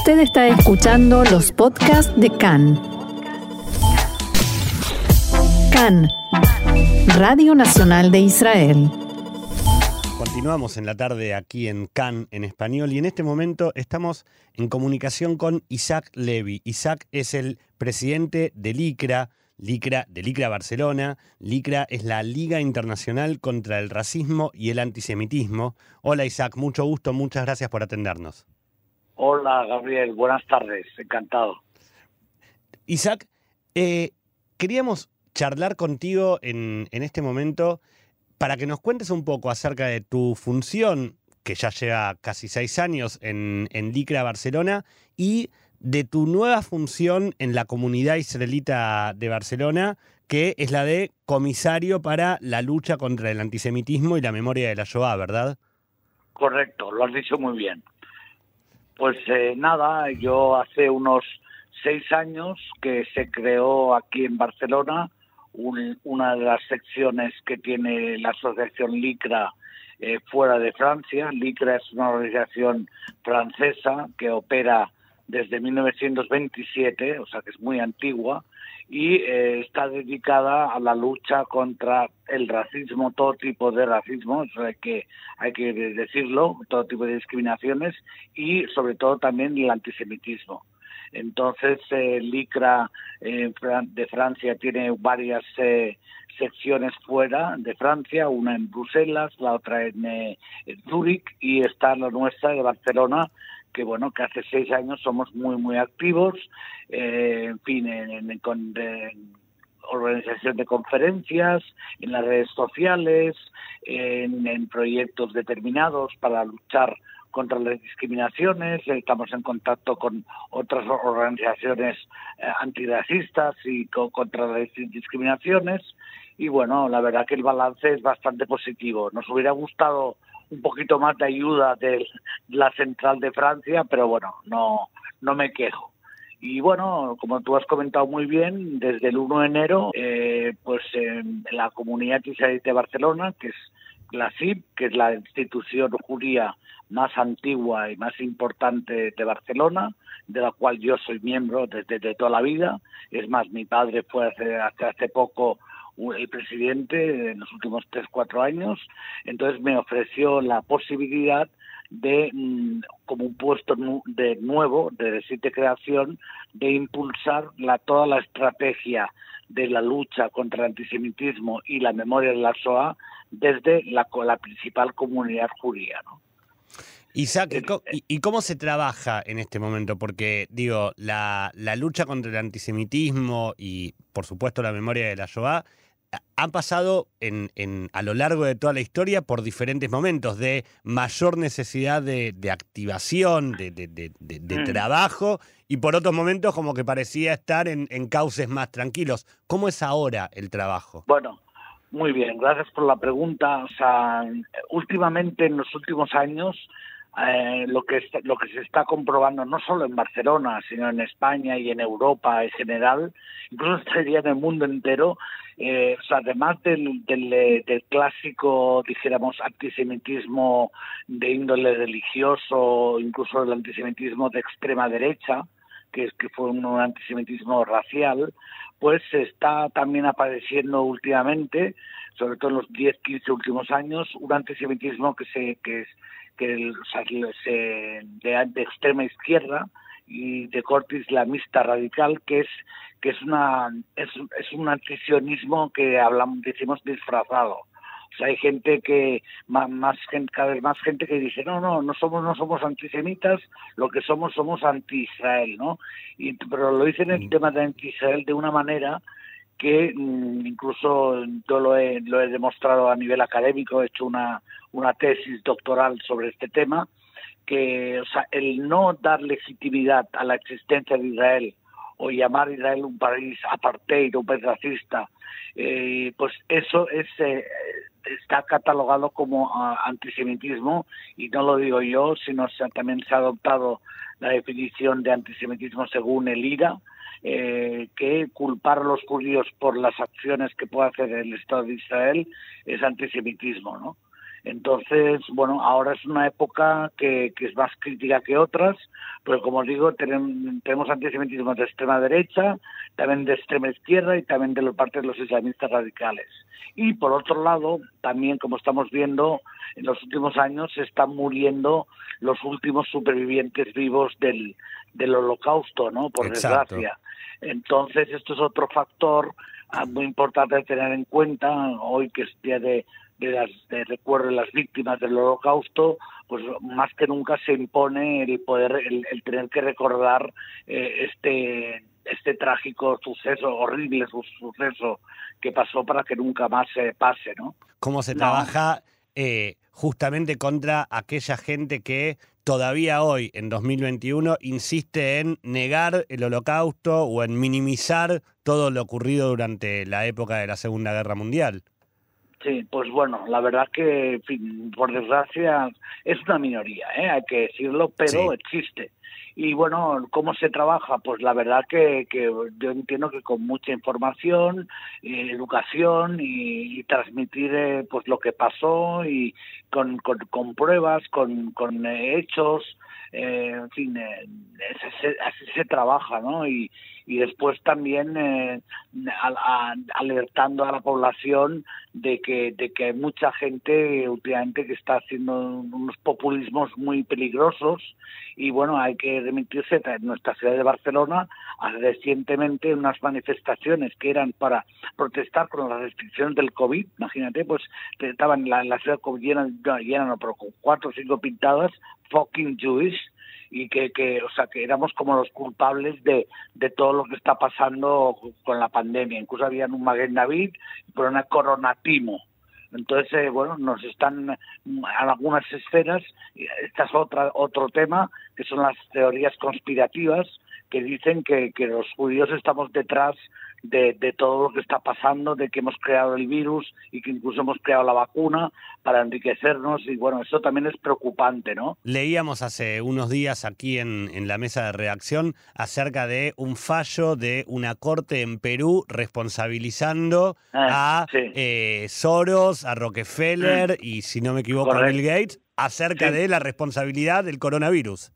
Usted está escuchando los podcasts de CAN. CAN, Radio Nacional de Israel. Continuamos en la tarde aquí en CAN en español y en este momento estamos en comunicación con Isaac Levy. Isaac es el presidente de LICRA, LICRA de LICRA Barcelona. LICRA es la Liga Internacional contra el Racismo y el Antisemitismo. Hola Isaac, mucho gusto, muchas gracias por atendernos. Hola Gabriel, buenas tardes, encantado. Isaac, eh, queríamos charlar contigo en, en este momento para que nos cuentes un poco acerca de tu función, que ya lleva casi seis años en, en LICRA Barcelona, y de tu nueva función en la comunidad israelita de Barcelona, que es la de comisario para la lucha contra el antisemitismo y la memoria de la Shoah, ¿verdad? Correcto, lo has dicho muy bien. Pues eh, nada, yo hace unos seis años que se creó aquí en Barcelona un, una de las secciones que tiene la asociación LICRA eh, fuera de Francia. LICRA es una organización francesa que opera desde 1927, o sea que es muy antigua, y eh, está dedicada a la lucha contra el racismo, todo tipo de racismo, eso hay que, hay que decirlo, todo tipo de discriminaciones y sobre todo también el antisemitismo. Entonces, eh, LICRA eh, de Francia tiene varias eh, secciones fuera de Francia, una en Bruselas, la otra en, eh, en Zúrich y está la nuestra de Barcelona, que bueno, que hace seis años somos muy, muy activos, eh, en fin, en, con, organización de conferencias, en las redes sociales, en, en proyectos determinados para luchar contra las discriminaciones, estamos en contacto con otras organizaciones eh, antirracistas y co contra las discriminaciones y bueno, la verdad que el balance es bastante positivo. Nos hubiera gustado un poquito más de ayuda de la central de Francia, pero bueno, no, no me quejo. Y bueno, como tú has comentado muy bien, desde el 1 de enero, eh, pues en la comunidad israelí de Barcelona, que es la CIP, que es la institución judía más antigua y más importante de Barcelona, de la cual yo soy miembro desde de toda la vida. Es más, mi padre fue hasta hace poco el presidente en los últimos tres, cuatro años. Entonces me ofreció la posibilidad de, mm, como un puesto de nuevo, de decir de creación, de impulsar la, toda la estrategia de la lucha contra el antisemitismo y la memoria de la SOA desde la, la principal comunidad judía. ¿no? Isaac, ¿y, ¿y cómo se trabaja en este momento? Porque, digo, la, la lucha contra el antisemitismo y, por supuesto, la memoria de la Shoah han pasado en, en, a lo largo de toda la historia por diferentes momentos de mayor necesidad de, de activación, de, de, de mm. trabajo, y por otros momentos como que parecía estar en, en cauces más tranquilos. ¿Cómo es ahora el trabajo? Bueno, muy bien, gracias por la pregunta. O sea, últimamente, en los últimos años, eh, lo que está, lo que se está comprobando no solo en Barcelona sino en España y en Europa en general incluso estaría en el mundo entero eh, o sea, además del, del, del, clásico dijéramos antisemitismo de índole religioso incluso el antisemitismo de extrema derecha que es que fue un antisemitismo racial pues está también apareciendo últimamente sobre todo en los 10 15 últimos años un antisemitismo que se que es que se, de, de, extrema izquierda y de corte islamista radical que es que es una es, es un antisionismo que hablamos decimos disfrazado o sea hay gente que más, más gente cada vez más gente que dice no no no somos no somos antisemitas lo que somos somos anti Israel no y pero lo dicen el tema de anti Israel de una manera que mmm, incluso yo lo he, lo he demostrado a nivel académico, he hecho una, una tesis doctoral sobre este tema, que o sea, el no dar legitimidad a la existencia de Israel o llamar a Israel un país apartheid, un país racista, eh, pues eso es, eh, está catalogado como uh, antisemitismo y no lo digo yo, sino se, también se ha adoptado la definición de antisemitismo según el IRA, eh, que culpar a los judíos por las acciones que puede hacer el Estado de Israel es antisemitismo, ¿no? Entonces, bueno, ahora es una época que, que es más crítica que otras, pero como os digo, tenemos, tenemos antisemitismo de extrema derecha, también de extrema izquierda y también de la parte de los islamistas radicales. Y por otro lado, también como estamos viendo, en los últimos años se están muriendo los últimos supervivientes vivos del, del holocausto, ¿no? Por Exacto. desgracia. Entonces, esto es otro factor ah, muy importante de tener en cuenta hoy que es día de, de, las, de recuerdo de las víctimas del holocausto, pues más que nunca se impone el poder, el, el tener que recordar eh, este este trágico suceso, horrible su- suceso que pasó para que nunca más se pase, ¿no? cómo se No. trabaja eh, justamente contra aquella gente que todavía hoy, en 2021, insiste en negar el holocausto o en minimizar todo lo ocurrido durante la época de la Segunda Guerra Mundial. Sí, pues bueno, la verdad que, en fin, por desgracia, es una minoría, ¿eh? hay que decirlo, pero Sí. existe. Y bueno, ¿cómo se trabaja? Pues la verdad que, que yo entiendo que con mucha información, eh, educación y, y transmitir eh, pues lo que pasó y con, con, con pruebas, con, con eh, hechos, eh, en fin, eh, es- es- así se trabaja, ¿no? Y, y después también eh, alertando a la población de que, de que hay mucha gente últimamente que está haciendo unos populismos muy peligrosos y bueno, hay que remitirse en nuestra ciudad de Barcelona a recientemente unas manifestaciones que eran para protestar con las restricciones del COVID, imagínate, pues estaban la, la ciudad llena, llena no, pero con cuatro o cinco pintadas, fucking Jewish, y que, que, o sea, que éramos como los culpables de, de todo lo que está pasando con la pandemia. Incluso había un Maguen David por una coronatimo. Entonces, eh, bueno, nos están mm, en algunas esferas, esta es otra, otro tema, que son las teorías conspirativas, que dicen que, que los judíos estamos detrás de, de todo lo que está pasando, de que hemos creado el virus y que incluso hemos creado la vacuna para enriquecernos y bueno, eso también es preocupante, ¿no? Leíamos hace unos días aquí en, en la mesa de reacción acerca de un fallo de una corte en Perú responsabilizando Ah, a sí. eh, Soros, a Rockefeller y, si no me equivoco, a. Bill Gates acerca Sí. de la responsabilidad del coronavirus.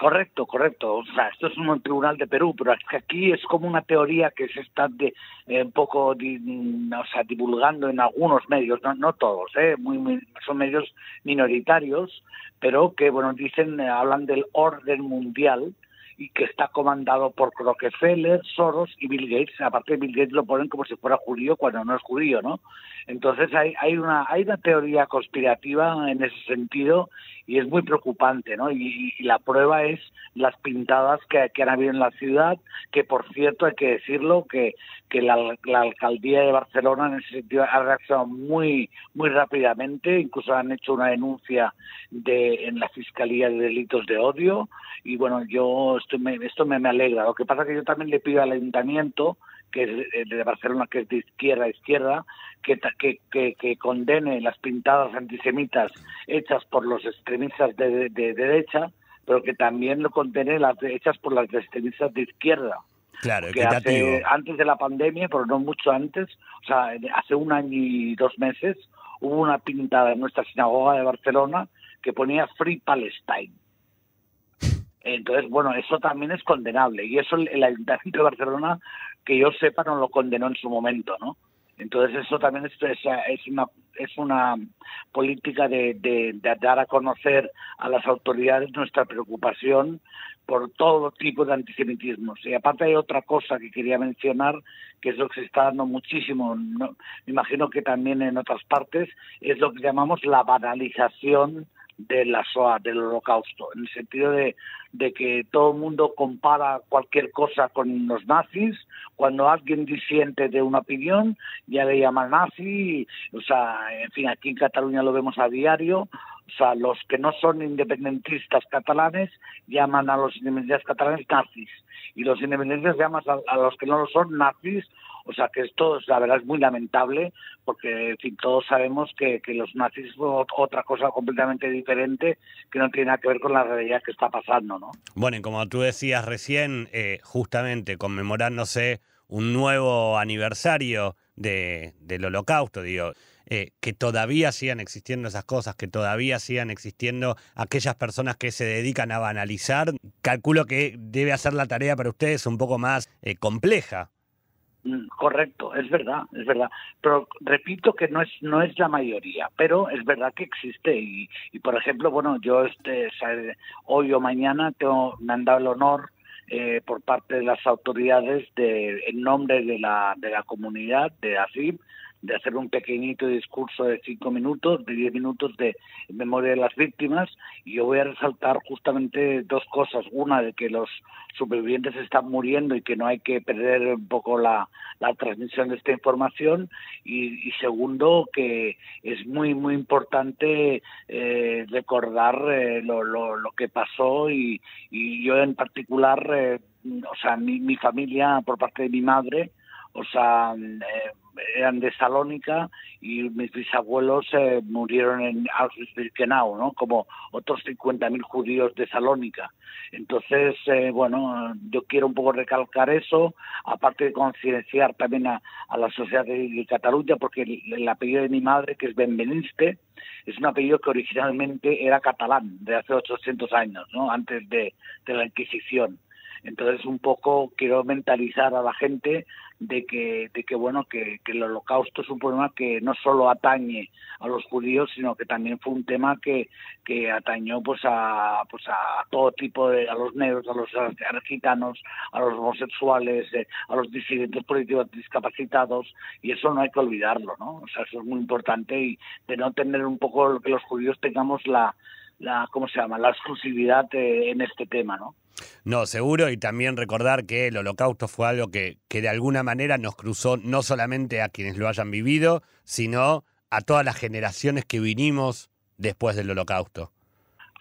Correcto, correcto. O sea, esto es un tribunal de Perú, pero aquí es como una teoría que se está de, eh, un poco mm, o sea, divulgando en algunos medios, no, no todos, ¿eh? Muy, muy- son medios minoritarios, pero que, bueno, dicen, eh, hablan del orden mundial y que está comandado por Rockefeller, Soros y Bill Gates. Aparte, Bill Gates lo ponen como si fuera judío cuando no es judío, ¿no? Entonces hay, hay, una, hay una teoría conspirativa en ese sentido y es muy preocupante, ¿no? Y, la prueba es las pintadas que, que han habido en la ciudad, que por cierto hay que decirlo que, que la, la alcaldía de Barcelona en ese sentido ha reaccionado muy muy rápidamente, incluso han hecho una denuncia de en la fiscalía de delitos de odio y bueno yo esto me, esto me, me alegra. Lo que pasa que yo también le pido al ayuntamiento que es eh, de Barcelona, que es de izquierda a izquierda, que, que, que, que condene las pintadas antisemitas hechas por los extremistas de, de- de derecha, pero que también lo condene las hechas por las extremistas de izquierda. Claro, Que hace, antes de la pandemia, pero no mucho antes, o sea, hace un año y dos meses, hubo una pintada en nuestra sinagoga de Barcelona que ponía Free Palestine. Entonces, bueno, eso también es condenable. Y eso el, Ayuntamiento de Barcelona, que yo sepa, no lo condenó en su momento, ¿no? Entonces eso también es, es, una es una política de, dar a conocer a las autoridades nuestra preocupación por todo tipo de antisemitismo. Y aparte hay otra cosa que quería mencionar, que es lo que se está dando muchísimo, me imagino que también en otras partes, es lo que llamamos la banalización de la SOA, del holocausto, en el sentido de, de que todo el mundo compara cualquier cosa con los nazis, cuando alguien disiente de una opinión ya le llaman nazi, o sea, en fin, aquí en Cataluña lo vemos a diario, o sea, los que no son independentistas catalanes llaman a los independentistas catalanes nazis, y los independentistas llaman a, a los que no lo son nazis, o sea que esto, la verdad, es muy lamentable, porque, todos sabemos que, que los nazis fue otra cosa completamente diferente que no tiene nada que ver con la realidad que está pasando, ¿no? Bueno, y como tú decías recién, eh, justamente conmemorándose un nuevo aniversario de, del holocausto, digo, eh, que todavía sigan existiendo esas cosas, que todavía sigan existiendo aquellas personas que se dedican a banalizar, calculo que debe hacer la tarea para ustedes un poco más eh, compleja. Mm, correcto, es verdad, es verdad. Pero repito que no es no es la mayoría, pero es verdad que existe y, y por ejemplo, bueno, yo este hoy o mañana tengo, me han dado el honor eh, por parte de las autoridades de en nombre de la de la comunidad de ASIM de hacer un pequeñito discurso de cinco minutos, de diez minutos de memoria de las víctimas y yo voy a resaltar justamente dos cosas. Una, de que los supervivientes están muriendo y que no hay que perder un poco la, la transmisión de esta información y, segundo, que es muy, muy importante eh, recordar eh, lo, lo, lo, que pasó y, y yo en particular, eh, o sea, mi, mi familia por parte de mi madre, o sea, eh, eran de Salónica y mis bisabuelos eh, murieron en Auschwitz-Birkenau, ¿no? Como otros 50.000 judíos de Salónica. Entonces, eh, bueno, yo quiero un poco recalcar eso, aparte de concienciar también a, la sociedad de, Cataluña, porque el, apellido de mi madre, que es Benveniste, es un apellido que originalmente era catalán, de hace 800 años, ¿no? Antes de la Inquisición. Entonces, un poco quiero mentalizar a la gente de que, de que bueno, que, el holocausto es un problema que no solo atañe a los judíos, sino que también fue un tema que, que atañó pues a, pues a todo tipo de, a los negros, a los gitanos, a los homosexuales, eh, a los disidentes políticos discapacitados, y eso no hay que olvidarlo, ¿no? O sea, eso es muy importante y de no tener un poco que los judíos tengamos la, la ¿cómo se llama? la exclusividad eh, en este tema, ¿no? No, seguro, y también recordar que el holocausto fue algo que, que de alguna manera nos cruzó no solamente a quienes lo hayan vivido, sino a todas las generaciones que vinimos después del holocausto.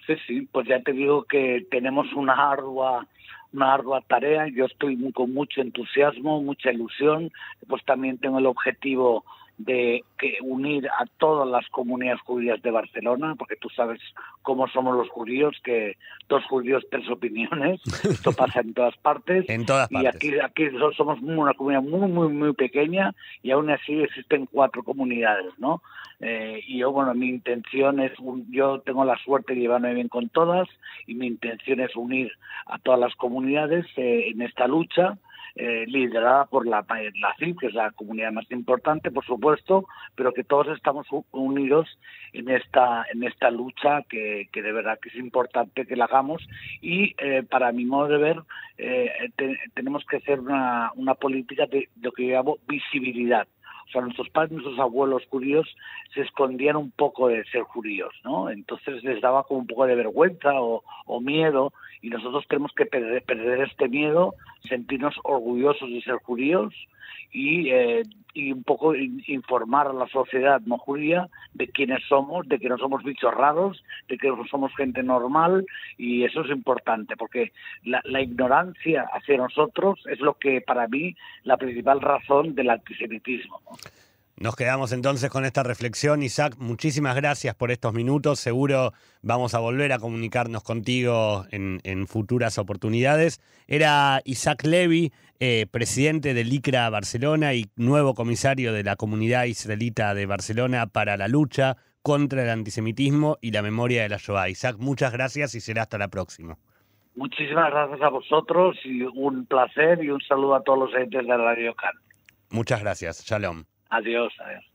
Sí, sí, pues ya te digo que tenemos una ardua una ardua tarea, yo estoy con mucho entusiasmo, mucha ilusión, pues también tengo el objetivo de que unir a todas las comunidades judías de Barcelona, porque tú sabes cómo somos los judíos, que dos judíos, tres opiniones, esto pasa en todas partes. en todas partes. Y aquí, aquí somos una comunidad muy, muy, muy pequeña y aún así existen cuatro comunidades, ¿no? Eh, y yo, bueno, mi intención es, yo tengo la suerte de llevarme bien con todas y mi intención es unir a todas las comunidades eh, en esta lucha eh, liderada por la, la CIP, que es la comunidad más importante, por supuesto, pero que todos estamos unidos en esta, en esta lucha que, de verdad que es importante que la hagamos y eh, para mi modo de ver eh, tenemos que hacer una, política de lo que yo llamo visibilidad o sea, nuestros padres, nuestros abuelos judíos se escondían un poco de ser judíos, ¿no? Entonces les daba como un poco de vergüenza o, miedo y nosotros tenemos que perder, perder este miedo, sentirnos orgullosos de ser judíos y, eh, y un poco informar a la sociedad no judía de quiénes somos, de que no somos bichos raros, de que no somos gente normal y eso es importante porque la, la ignorancia hacia nosotros es lo que para mí la principal razón del antisemitismo. Nos quedamos entonces con esta reflexión. Isaac, muchísimas gracias por estos minutos. Seguro vamos a volver a comunicarnos contigo en, futuras oportunidades. Era Isaac Levy, eh, presidente del ICRA Barcelona y nuevo comisario de la comunidad israelita de Barcelona para la lucha contra el antisemitismo y la memoria de la Shoah. Isaac, muchas gracias y será hasta la próxima. Muchísimas gracias a vosotros y un placer y un saludo a todos los entes de Radio Can. Muchas gracias. Shalom. Adiós. adiós.